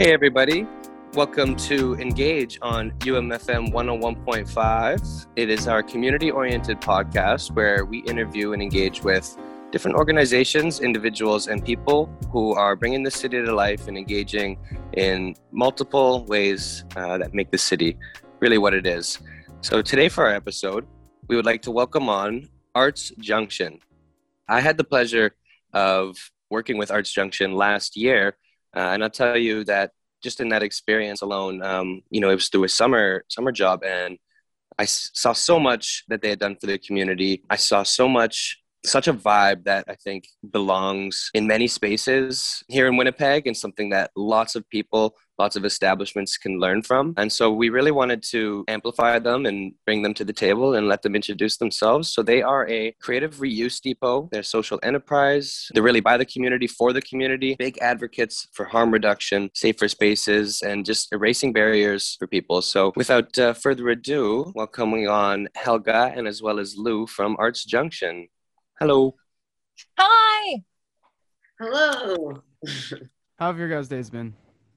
Hey, everybody. Welcome to Engage on UMFM 101.5. It is our community oriented podcast where we interview and engage with different organizations, individuals, and people who are bringing the city to life and engaging in multiple ways uh, that make the city really what it is. So, today for our episode, we would like to welcome on ArtsJunktion. I had the pleasure of working with ArtsJunktion last year, uh, and I'll tell you that just in that experience alone, um, you know, it was through a summer summer job, and I saw so much that they had done for the community. I saw so much such a vibe that I think belongs in many spaces here in Winnipeg and something that lots of people, lots of establishments can learn from. And so we really wanted to amplify them and bring them to the table and let them introduce themselves. So they are a creative reuse depot, they're social enterprise, they're really by the community for the community, big advocates for harm reduction, safer spaces, and just erasing barriers for people. So without uh, further ado, welcoming on Helga and as well as Lou from ArtsJunktion. Hello. Hi. Hello. How have your guys' days been?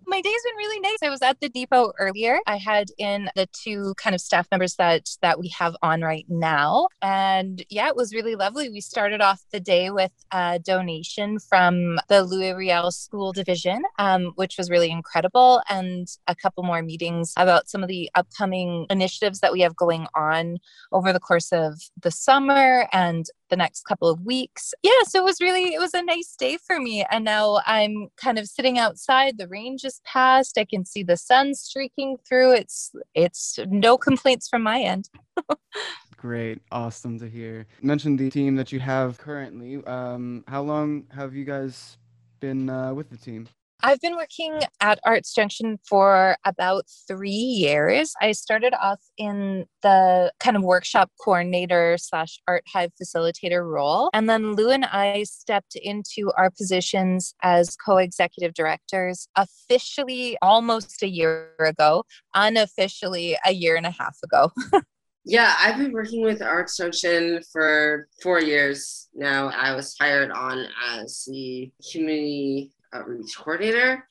My day's been really nice. I was at the depot earlier. I had in the two kind of staff members that that we have on right now, and yeah, it was really lovely. We started off the day with a donation from the Louis Riel School Division, um, which was really incredible, and a couple more meetings about some of the upcoming initiatives that we have going on over the course of the summer and the next couple of weeks. Yeah, so it was really it was a nice day for me. And now I'm kind of sitting outside. The rain just passed. I can see the sun streaking through. It's it's no complaints from my end. Great, awesome to hear. You mentioned the team that you have currently. Um, how long have you guys been uh, with the team? I've been working at ArtsJunktion for about three years. I started off in the kind of workshop coordinator slash art hive facilitator role. And then Lou and I stepped into our positions as co executive directors officially almost a year ago, unofficially a year and a half ago. yeah, I've been working with ArtsJunktion for four years now. I was hired on as the community outreach coordinator.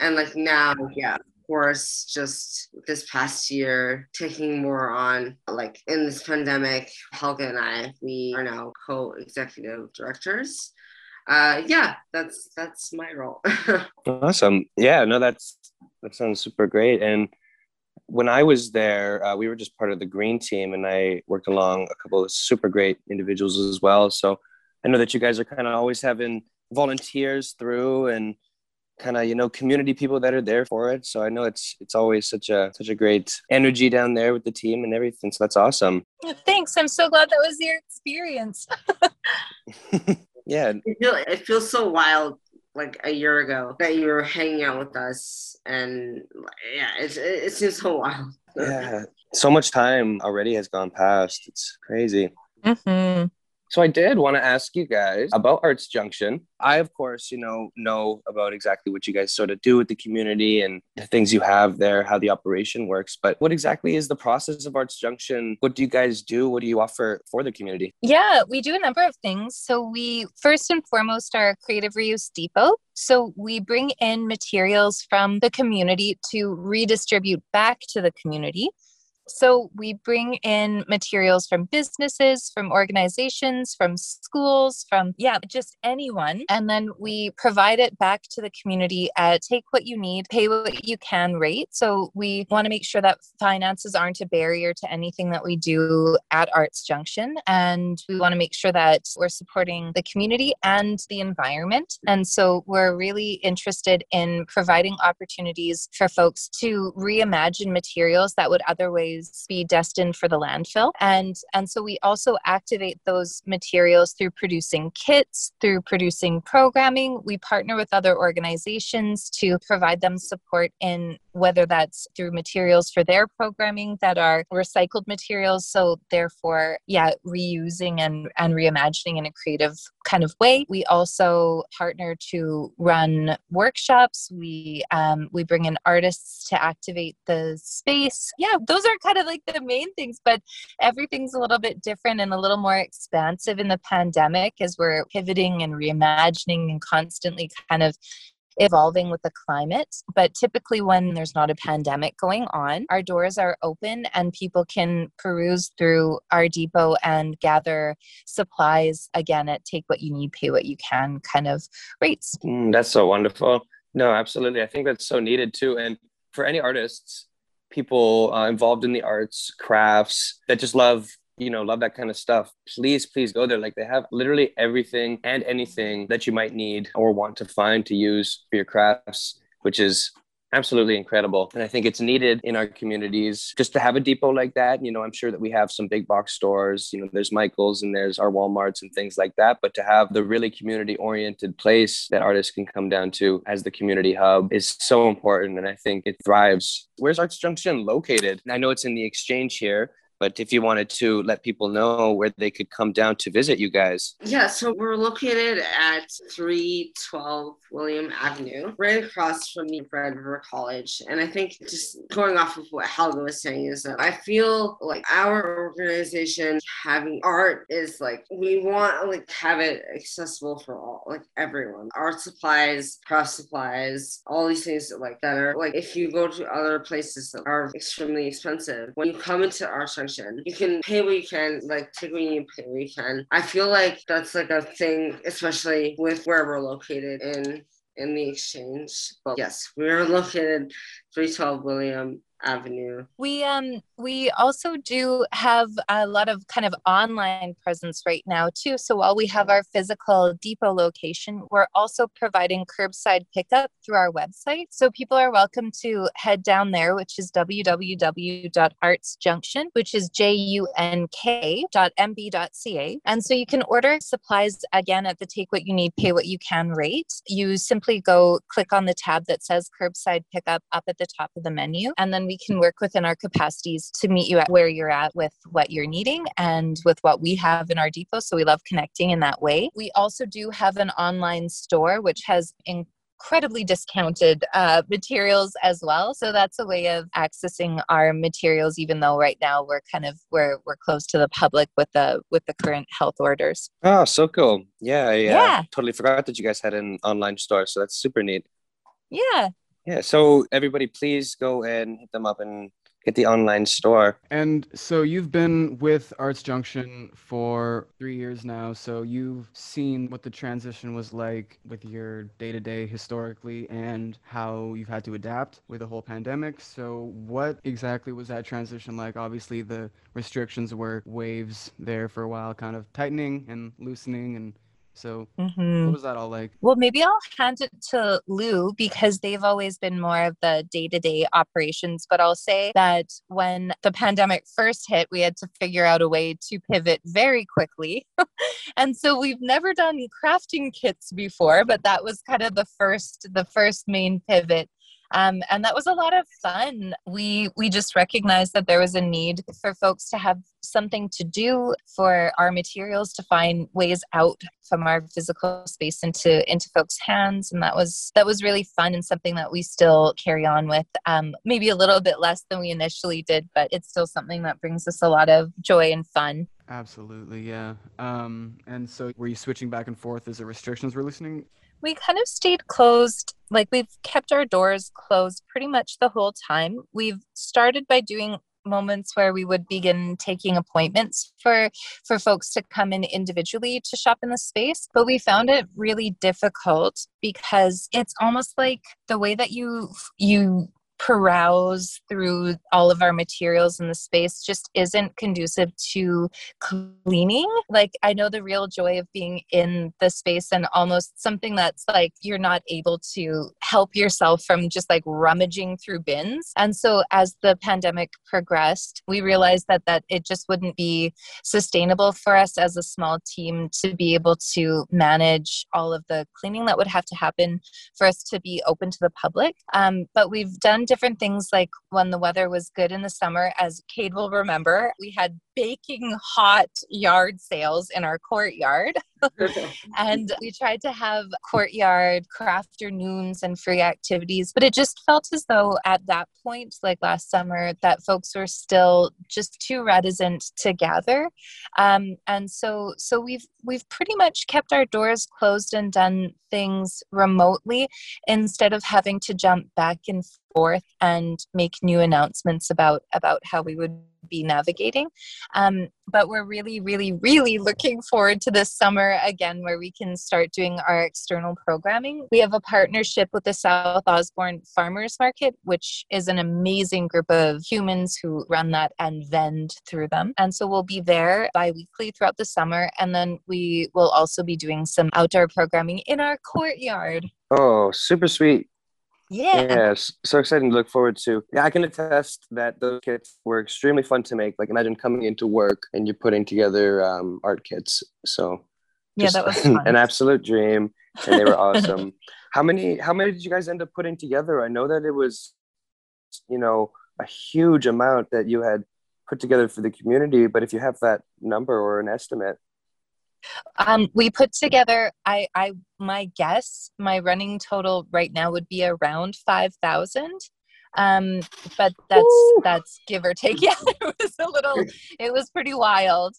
And like now, yeah, of course, just this past year, taking more on like in this pandemic, Helga and I, we are now co-executive directors. Uh, yeah, that's that's my role. awesome. Yeah, no, that's that sounds super great. And when I was there, uh, we were just part of the green team, and I worked along a couple of super great individuals as well. So I know that you guys are kind of always having volunteers through and kind of you know community people that are there for it. So i know it's it's always such a such a great energy down there with the team and everything. So that's awesome. Thanks. I'm so glad that was your experience. Yeah. It, feel, it feels so wild like a year ago that you were hanging out with us and yeah it's it seems so wild. Yeah. So much time already has gone past. It's crazy. Mm-hmm. So I did want to ask you guys about ArtsJunktion. I, of course, you know, know about exactly what you guys sort of do with the community and the things you have there, how the operation works. But what exactly is the process of ArtsJunktion? What do you guys do? What do you offer for the community? Yeah, we do a number of things. So we first and foremost are a creative reuse depot. So we bring in materials from the community to redistribute back to the community. So we bring in materials from businesses, from organizations, from schools, from, yeah, just anyone. And then we provide it back to the community at take what you need, pay what you can rate. So we want to make sure that finances aren't a barrier to anything that we do at ArtsJunktion. And we want to make sure that we're supporting the community and the environment. And so we're really interested in providing opportunities for folks to reimagine materials that would otherwise be destined for the landfill. And, and so we also activate those materials through producing kits, through producing programming. We partner with other organizations to provide them support in whether that's through materials for their programming that are recycled materials. So therefore, yeah, reusing and, and reimagining in a creative kind of way. We also partner to run workshops. We um, we bring in artists to activate the space. Yeah, those are kind of like the main things, but everything's a little bit different and a little more expansive in the pandemic as we're pivoting and reimagining and constantly kind of evolving with the climate. But typically, when there's not a pandemic going on, our doors are open and people can peruse through our depot and gather supplies again at take what you need, pay what you can kind of rates. Mm, that's so wonderful. No, absolutely. I think that's so needed too. And for any artists, people uh, involved in the arts, crafts that just love you know love that kind of stuff please please go there. Like they have literally everything and anything that you might need or want to find to use for your crafts which is absolutely incredible. And I think it's needed in our communities just to have a depot like that. You know, I'm sure that we have some big box stores, you know, there's Michael's and there's our Walmarts and things like that. But to have the really community oriented place that artists can come down to as the community hub is so important. And I think it thrives. Where's ArtsJunktion located? I know it's in the exchange here, but if you wanted to let people know where they could come down to visit you guys. Yeah, so we're located at 312 William Avenue, right across from the Red River College. And I think just going off of what Helga was saying is that I feel like our organization having art is like we want to like have it accessible for all like everyone. Art supplies, craft supplies, all these things like that are like if you go to other places that are extremely expensive, when you come into art function. You can pay what you can, like take what you pay what you can. I feel like that's like a thing, especially with where we're located in in the exchange. But yes, we're located 312 William avenue. We um we also do have a lot of kind of online presence right now too. So while we have our physical depot location we're also providing curbside pickup through our website. So people are welcome to head down there which is www.artsjunktion which is j-u-n-k.mb.ca and so you can order supplies again at the take what you need pay what you can rate. You simply go click on the tab that says curbside pickup up at the top of the menu and then we can work within our capacities to meet you at where you're at with what you're needing and with what we have in our depot. So we love connecting in that way. We also do have an online store, which has incredibly discounted uh, materials as well so that's a way of accessing our materials even though right now we're kind of we're we're close to the public with the with the current health orders oh so cool yeah yeah, yeah. totally forgot that you guys had an online store so that's super neat yeah yeah, so everybody, please go and hit them up and get the online store. And so you've been with ArtsJunktion for three years now. So you've seen what the transition was like with your day to day historically and how you've had to adapt with the whole pandemic. So, what exactly was that transition like? Obviously, the restrictions were waves there for a while, kind of tightening and loosening and so mm-hmm. what was that all like? Well, maybe I'll hand it to Lou because they've always been more of the day to day operations. But I'll say that when the pandemic first hit, we had to figure out a way to pivot very quickly. and so we've never done crafting kits before, but that was kind of the first the first main pivot um, and that was a lot of fun. We we just recognized that there was a need for folks to have something to do for our materials to find ways out from our physical space into into folks' hands, and that was that was really fun and something that we still carry on with. Um, maybe a little bit less than we initially did, but it's still something that brings us a lot of joy and fun. Absolutely, yeah. Um, and so, were you switching back and forth as the restrictions were loosening? We kind of stayed closed. Like we've kept our doors closed pretty much the whole time. We've started by doing moments where we would begin taking appointments for for folks to come in individually to shop in the space but we found it really difficult because it's almost like the way that you you peruse through all of our materials in the space just isn't conducive to cleaning. Like, I know the real joy of being in the space and almost something that's like you're not able to help yourself from just like rummaging through bins. And so, as the pandemic progressed, we realized that that it just wouldn't be sustainable for us as a small team to be able to manage all of the cleaning that would have to happen for us to be open to the public. Um, but we've done different things like when the weather was good in the summer, as Cade will remember, we had baking hot yard sales in our courtyard. and we tried to have courtyard craft afternoons and free activities. But it just felt as though at that point, like last summer, that folks were still just too reticent to gather. Um, and so so we've we've pretty much kept our doors closed and done things remotely instead of having to jump back and forth and make new announcements about about how we would be navigating. Um, but we're really, really, really looking forward to this summer again, where we can start doing our external programming. We have a partnership with the South Osborne Farmers Market, which is an amazing group of humans who run that and vend through them. And so we'll be there bi weekly throughout the summer. And then we will also be doing some outdoor programming in our courtyard. Oh, super sweet. Yeah. Yes. So exciting to look forward to. Yeah, I can attest that those kits were extremely fun to make. Like imagine coming into work and you're putting together um, art kits. So yeah, that was fun. an absolute dream. And they were awesome. how many how many did you guys end up putting together? I know that it was, you know, a huge amount that you had put together for the community, but if you have that number or an estimate. Um, we put together. I, I, my guess, my running total right now would be around five thousand. Um, but that's Ooh. that's give or take. Yeah, it was a little. It was pretty wild.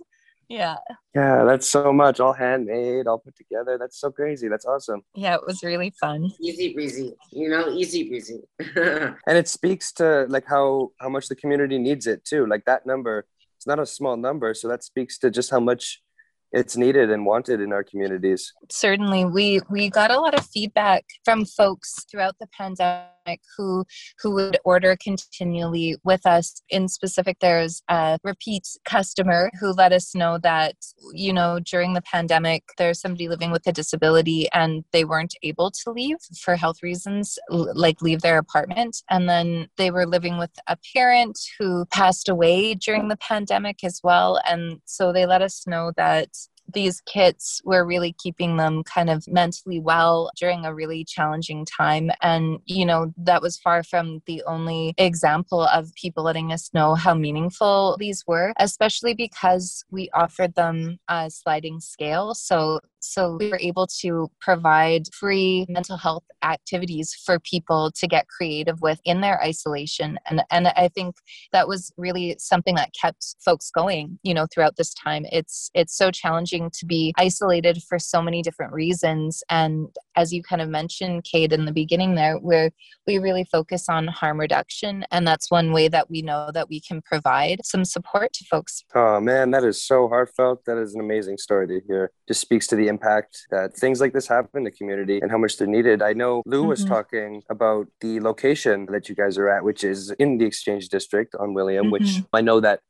Yeah. Yeah, that's so much. All handmade, all put together. That's so crazy. That's awesome. Yeah, it was really fun. Easy breezy. You know, easy breezy. and it speaks to like how how much the community needs it too. Like that number. It's not a small number, so that speaks to just how much it's needed and wanted in our communities. Certainly. We we got a lot of feedback from folks throughout the pandemic who who would order continually with us. In specific there's a repeat customer who let us know that you know during the pandemic there's somebody living with a disability and they weren't able to leave for health reasons like leave their apartment. And then they were living with a parent who passed away during the pandemic as well. And so they let us know that these kits were really keeping them kind of mentally well during a really challenging time. And, you know, that was far from the only example of people letting us know how meaningful these were, especially because we offered them a sliding scale. So so we were able to provide free mental health activities for people to get creative with in their isolation. And, and I think that was really something that kept folks going, you know, throughout this time. It's it's so challenging to be isolated for so many different reasons. And as you kind of mentioned, Kate, in the beginning there, where we really focus on harm reduction. And that's one way that we know that we can provide some support to folks. Oh man, that is so heartfelt. That is an amazing story to hear. Just speaks to the impact that things like this have in the community and how much they're needed. I know Lou mm-hmm. was talking about the location that you guys are at, which is in the Exchange District on William, mm-hmm. which I know that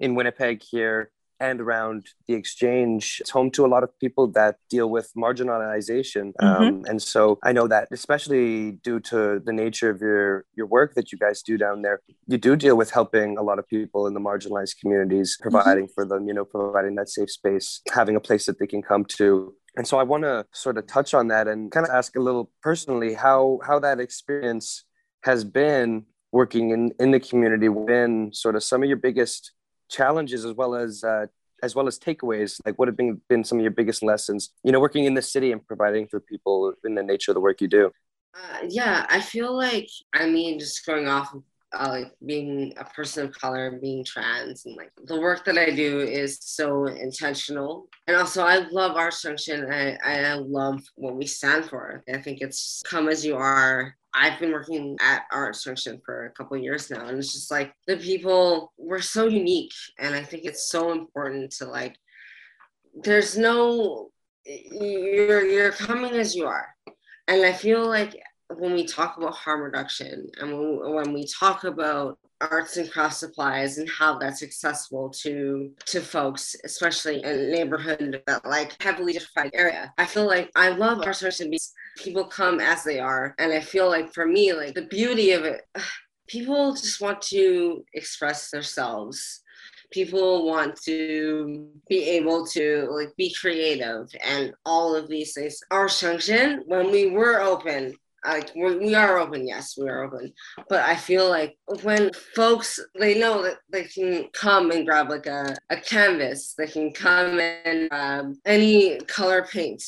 in Winnipeg here, and around the exchange. It's home to a lot of people that deal with marginalization. Mm-hmm. Um, and so I know that, especially due to the nature of your, your work that you guys do down there, you do deal with helping a lot of people in the marginalized communities, mm-hmm. providing mm-hmm. for them, you know, providing that safe space, having a place that they can come to. And so I want to sort of touch on that and kind of ask a little personally how how that experience has been working in, in the community, been sort of some of your biggest challenges as well as uh, as well as takeaways like what have been, been some of your biggest lessons you know working in the city and providing for people in the nature of the work you do? Uh, yeah i feel like i mean just going off of uh, like being a person of color being trans and like the work that i do is so intentional. And also i love ArtsJunktion I, I love what we stand for. I think it's come as you are I've been working at ArtsJunktion for a couple years now, and it's just like the people were so unique, and I think it's so important to like. There's no, you're you're coming as you are, and I feel like when we talk about harm reduction and when, when we talk about arts and craft supplies and how that's accessible to to folks especially in neighborhood that like heavily gentrified area i feel like i love our social media people come as they are. And i feel like for me like the beauty of it people just want to express themselves. People want to be able to like be creative. And all of these things ArtsJunktion when we were open like we are open yes we are open. But i feel like when folks they know that they can come and grab like a, a canvas they can come and grab any color paint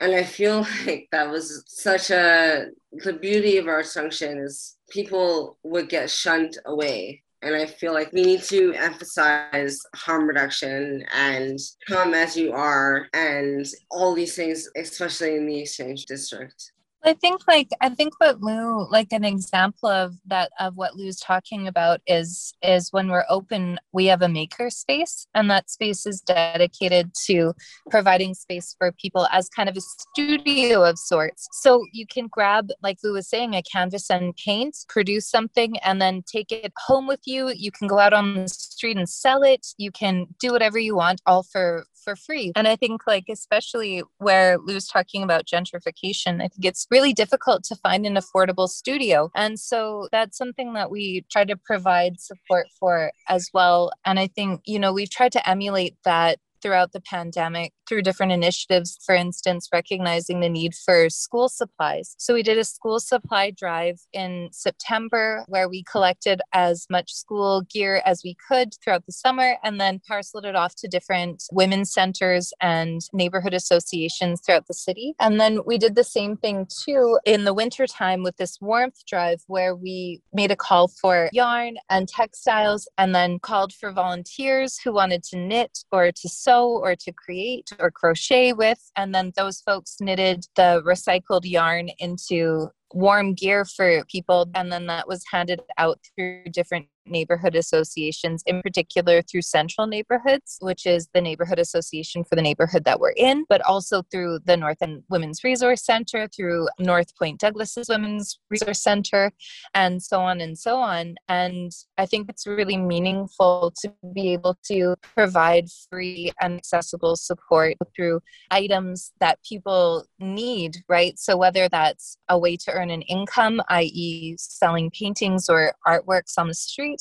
and i feel like that was such a the beauty of our Junction is people would get shunned away and I feel like we need to emphasize harm reduction and come as you are and all these things, especially in the exchange district. I think like I think what Lou like an example of that of what Lou's talking about is is when we're open we have a maker space and that space is dedicated to providing space for people as kind of a studio of sorts. So you can grab like Lou was saying a canvas and paint, produce something and then take it home with you. You can go out on the street and sell it. You can do whatever you want all for for free. And I think like especially where Lou's talking about gentrification, I think it's really difficult to find an affordable studio. And so that's something that we try to provide support for as well. And I think, you know, we've tried to emulate that throughout the pandemic through different initiatives, for instance, recognizing the need for school supplies. So we did a school supply drive in September where we collected as much school gear as we could throughout the summer and then parceled it off to different women's centers and neighborhood associations throughout the city. And then we did the same thing too in the wintertime with this warmth drive where we made a call for yarn and textiles and then called for volunteers who wanted to knit or to sew sew or to create or crochet with. And then those folks knitted the recycled yarn into warm gear for people. And then that was handed out through different neighborhood associations, in particular through Central Neighborhoods, which is the neighborhood association for the neighborhood that we're in, but also through the North End Women's Resource Center, through North Point Douglas's Women's Resource Center, and so on and so on. And I think it's really meaningful to be able to provide free and accessible support through items that people need, right? So whether that's a way to earn an income, i.e., selling paintings or artworks on the street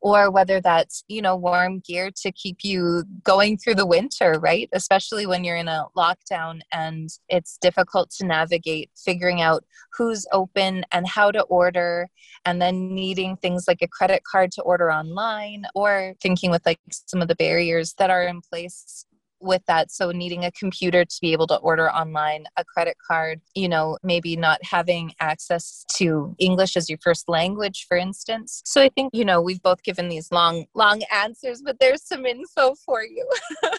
or whether that's you know warm gear to keep you going through the winter right? Especially when you're in a lockdown and it's difficult to navigate figuring out who's open and how to order and then needing things like a credit card to order online or thinking with like some of the barriers that are in place with that. So needing a computer to be able to order online a credit card you know maybe not having access to english as your first language for instance. So i think you know we've both given these long long answers but there's some info for you.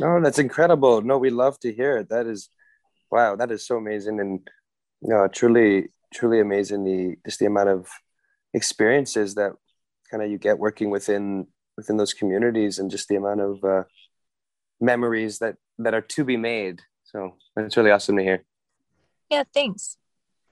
No that's incredible. No we love to hear it. That is wow that is so amazing. And you know truly truly amazing the just the amount of experiences that kind of you get working within within those communities and just the amount of uh, memories that that are to be made. So it's really awesome to hear. Yeah, thanks.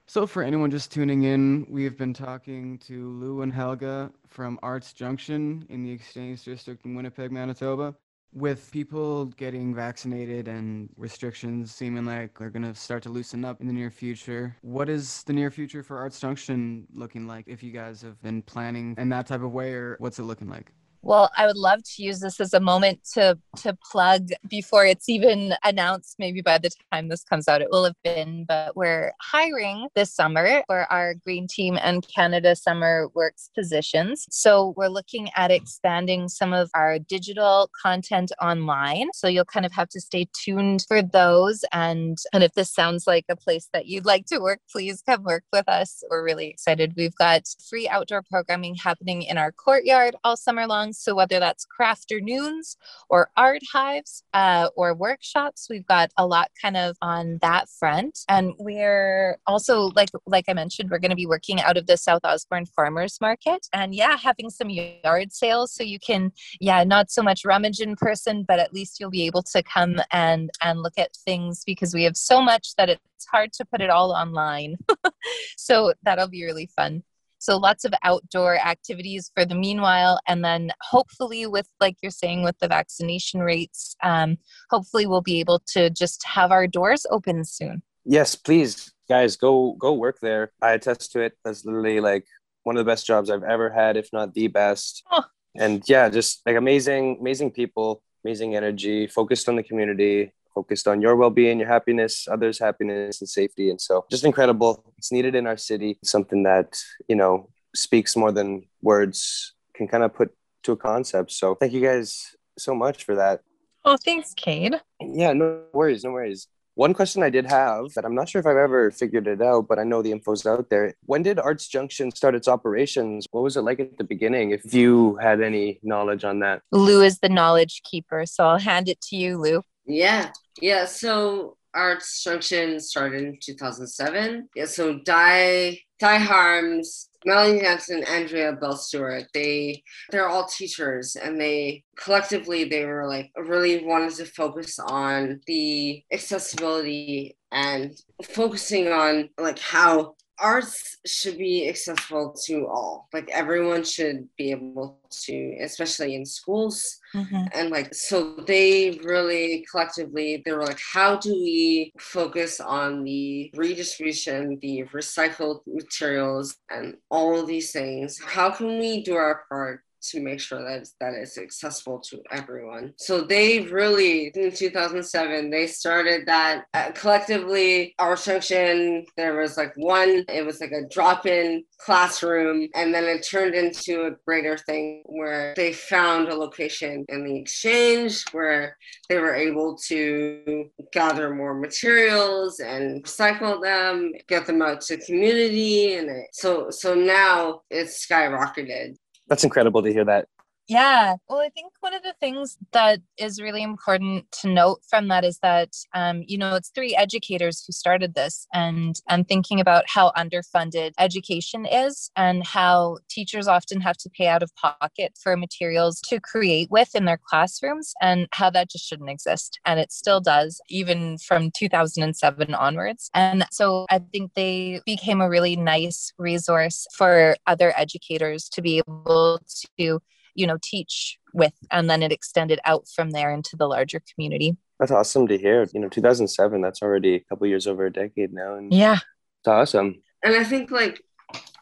So, for anyone just tuning in, we have been talking to Lou and Helga from ArtsJunktion in the Exchange District in Winnipeg, Manitoba. With people getting vaccinated and restrictions seeming like they're going to start to loosen up in the near future, what is the near future for ArtsJunktion looking like if you guys have been planning in that type of way, or what's it looking like? Well, I would love to use this as a moment to to plug before it's even announced. Maybe by the time this comes out, it will have been. But we're hiring this summer for our Green Team and Canada Summer Works positions. So we're looking at expanding some of our digital content online. So you'll kind of have to stay tuned for those. And and if this sounds like a place that you'd like to work, please come work with us. We're really excited. We've got free outdoor programming happening in our courtyard all summer long so whether that's crafternoons or art hives uh, or workshops, we've got a lot kind of on that front. And we're also like like I mentioned, we're going to be working out of the South Osborne Farmers Market, and yeah, having some yard sales so you can yeah not so much rummage in person, but at least you'll be able to come and and look at things because we have so much that it's hard to put it all online. so that'll be really fun. So lots of outdoor activities for the meanwhile. And then hopefully, with like you're saying, with the vaccination rates, um, hopefully we'll be able to just have our doors open soon. Yes, please, guys, go go work there. I attest to it. That's literally like one of the best jobs I've ever had, if not the best. Oh. And yeah, just like amazing, amazing people, amazing energy, focused on the community, focused on your well-being, your happiness, others' happiness and safety. And so just incredible. It's needed in our city, something that, you know, speaks more than words can kind of put to a concept. So thank you guys so much for that. Oh, thanks, Cade. Yeah, no worries, no worries. One question I did have that I'm not sure if I've ever figured it out, but I know the info's out there. When did ArtsJunktion start its operations? What was it like at the beginning? If you had any knowledge on that. Lou is the knowledge keeper, so I'll hand it to you, Lou. Yeah, yeah. So ArtsJunktion started in 2007. Yeah, so Die Die Harms, Melanie Jansen, Andrea Bell Stewart, they they're all teachers and they collectively they were like really wanted to focus on the accessibility and focusing on like how arts should be accessible to all. Like everyone should be able to especially in schools. Mm-hmm. and like so they really collectively they were like how do we focus on the redistribution the recycled materials and all of these things? How can we do our part to make sure that that is accessible to everyone. So they really in 2007 they started that uh, collectively our Junction. There was like one, it was like a drop-in classroom, and then it turned into a greater thing where they found a location in the exchange where they were able to gather more materials and recycle them, get them out to community, and it, so so now it's skyrocketed that's incredible to hear that yeah. Well, I think one of the things that is really important to note from that is that, um, you know, it's three educators who started this and, and thinking about how underfunded education is and how teachers often have to pay out of pocket for materials to create with in their classrooms and how that just shouldn't exist. And it still does, even from 2007 onwards. And so I think they became a really nice resource for other educators to be able to you know teach with and then it extended out from there into the larger community. That's awesome to hear. You know 2007 that's already a couple years over a decade now and yeah. it's awesome. And i think like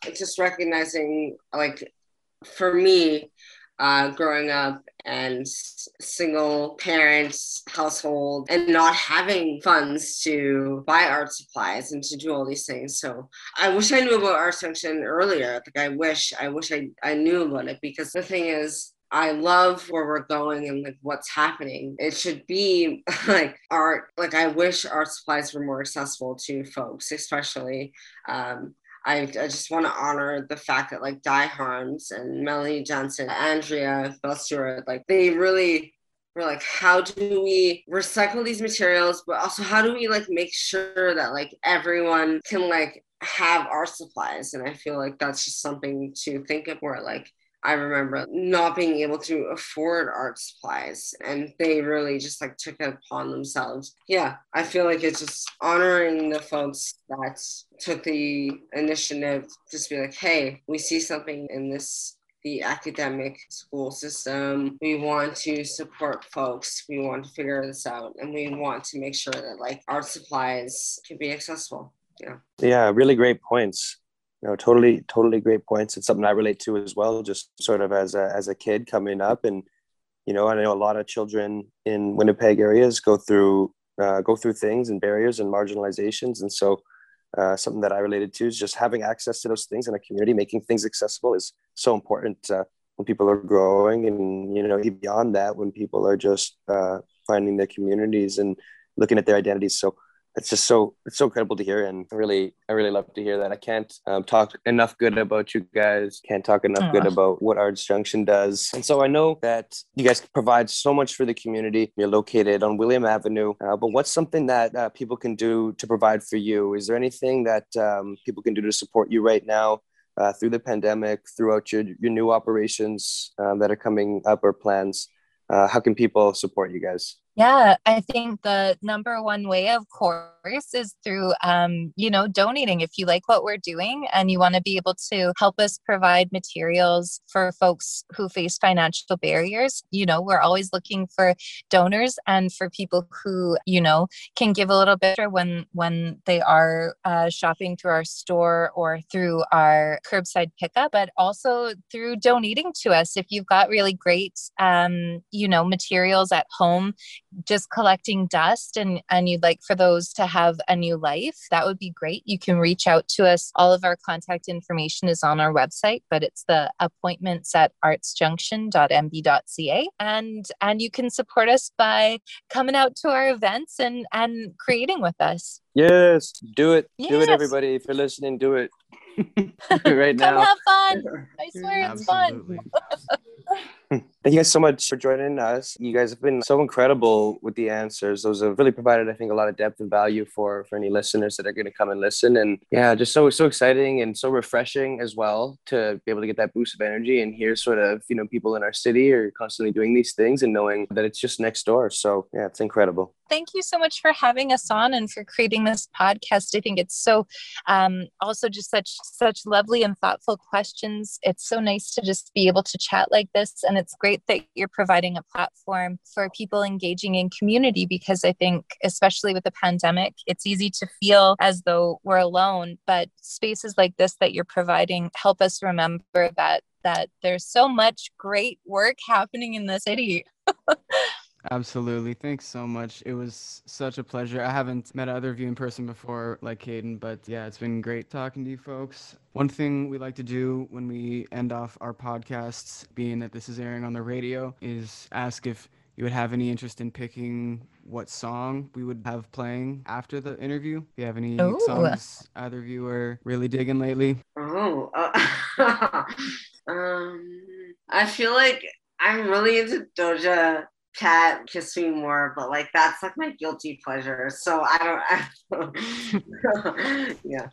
it's just recognizing like for me uh, growing up and single parents household and not having funds to buy art supplies and to do all these things so i wish i knew about ArtsJunktion earlier like i wish i wish i, I knew about it because the thing is I love where we're going and like what's happening. It should be like art. Like I wish art supplies were more accessible to folks, especially um, I, I just want to honor the fact that like Die Harms and Melanie Johnson, Andrea Bell Stewart, like they really were like, how do we recycle these materials, but also how do we like make sure that like everyone can like have our supplies? And I feel like that's just something to think of where like I remember not being able to afford art supplies and they really just like took it upon themselves. Yeah, I feel like it's just honoring the folks that took the initiative to be like, hey, we see something in this the academic school system. We want to support folks. We want to figure this out and we want to make sure that like art supplies can be accessible. Yeah. Yeah, really great points know totally totally great points. It's something i relate to as well just sort of as a as a kid coming up. And you know i know a lot of children in winnipeg areas go through uh, go through things and barriers and marginalizations. And so uh, something that i related to is just having access to those things in a community making things accessible is so important uh, when people are growing and you know beyond that when people are just uh, finding their communities and looking at their identities. So it's just so it's so incredible to hear and really i really love to hear that. I can't um, talk enough good about you guys. Can't talk enough Aww. good about what ArtsJunktion does. And so i know that you guys provide so much for the community. You're located on william avenue. Uh, but what's something that uh, people can do to provide for you? Is there anything that um, people can do to support you right now uh, through the pandemic throughout your, your new operations um, that are coming up or plans? Uh, how can people support you guys yeah, I think the number one way, of course, is through, um, you know, donating. If you like what we're doing and you want to be able to help us provide materials for folks who face financial barriers, you know, we're always looking for donors and for people who, you know, can give a little bit when when they are uh, shopping through our store or through our curbside pickup, but also through donating to us. If you've got really great, um, you know, materials at home just collecting dust and and you'd like for those to have a new life that would be great. You can reach out to us. All of our contact information is on our website but it's the appointments at artsjunktion.mb.ca and and you can support us by coming out to our events and and creating with us. Yes, do it. Do it, everybody. If you're listening, do it. Right now come now. have fun. I swear it's fun. Absolutely. Thank you guys so much for joining us. You guys have been so incredible with the answers. Those have really provided, I think, a lot of depth and value for for any listeners that are going to come and listen. And yeah, just so so exciting and so refreshing as well to be able to get that boost of energy and hear sort of you know people in our city are constantly doing these things and knowing that it's just next door. So yeah, it's incredible. Thank you so much for having us on and for creating this podcast. I think it's so um, also just such such lovely and thoughtful questions. It's so nice to just be able to chat like this, and it's great that you're providing a platform for people engaging in community because I think, especially with the pandemic, it's easy to feel as though we're alone. But spaces like this that you're providing help us remember that that there's so much great work happening in the city. Absolutely. Thanks so much. It was such a pleasure. I haven't met either of you in person before, like Caden, but yeah, it's been great talking to you folks. One thing we like to do when we end off our podcasts, being that this is airing on the radio, is ask if you would have any interest in picking what song we would have playing after the interview. If you have any Ooh. songs either of you are really digging lately. Oh, uh, um, I feel like I'm really into Doja Cat, Kiss Me More, but like that's like my guilty pleasure. So I don't. I, yeah.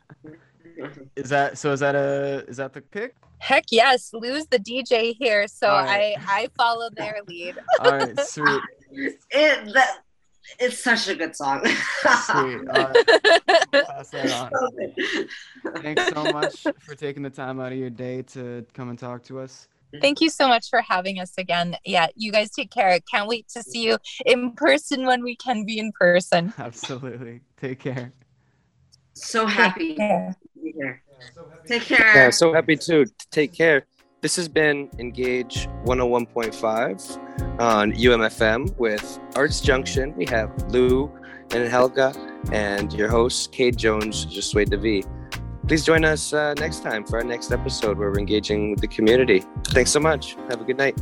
Is that so? Is that a is that the pick? Heck yes, Lou's the DJ here, so All right. I I follow their lead. All right, sweet, It that it's such a good song. sweet. All right, pass that on. Thanks so much for taking the time out of your day to come and talk to us. Thank you so much for having us again. Yeah, you guys take care. Can't wait to see you in person when we can be in person. Absolutely. Take care. so happy Yeah. to be here. Take care. Yeah, so happy to take care. This has been Engage 101.5 on UMFM with ArtsJunktion. We have Lou and Helga and your host, Kate Jones, Josue Devi. Please join us uh, next time for our next episode where we're engaging with the community. Thanks so much. Have a good night.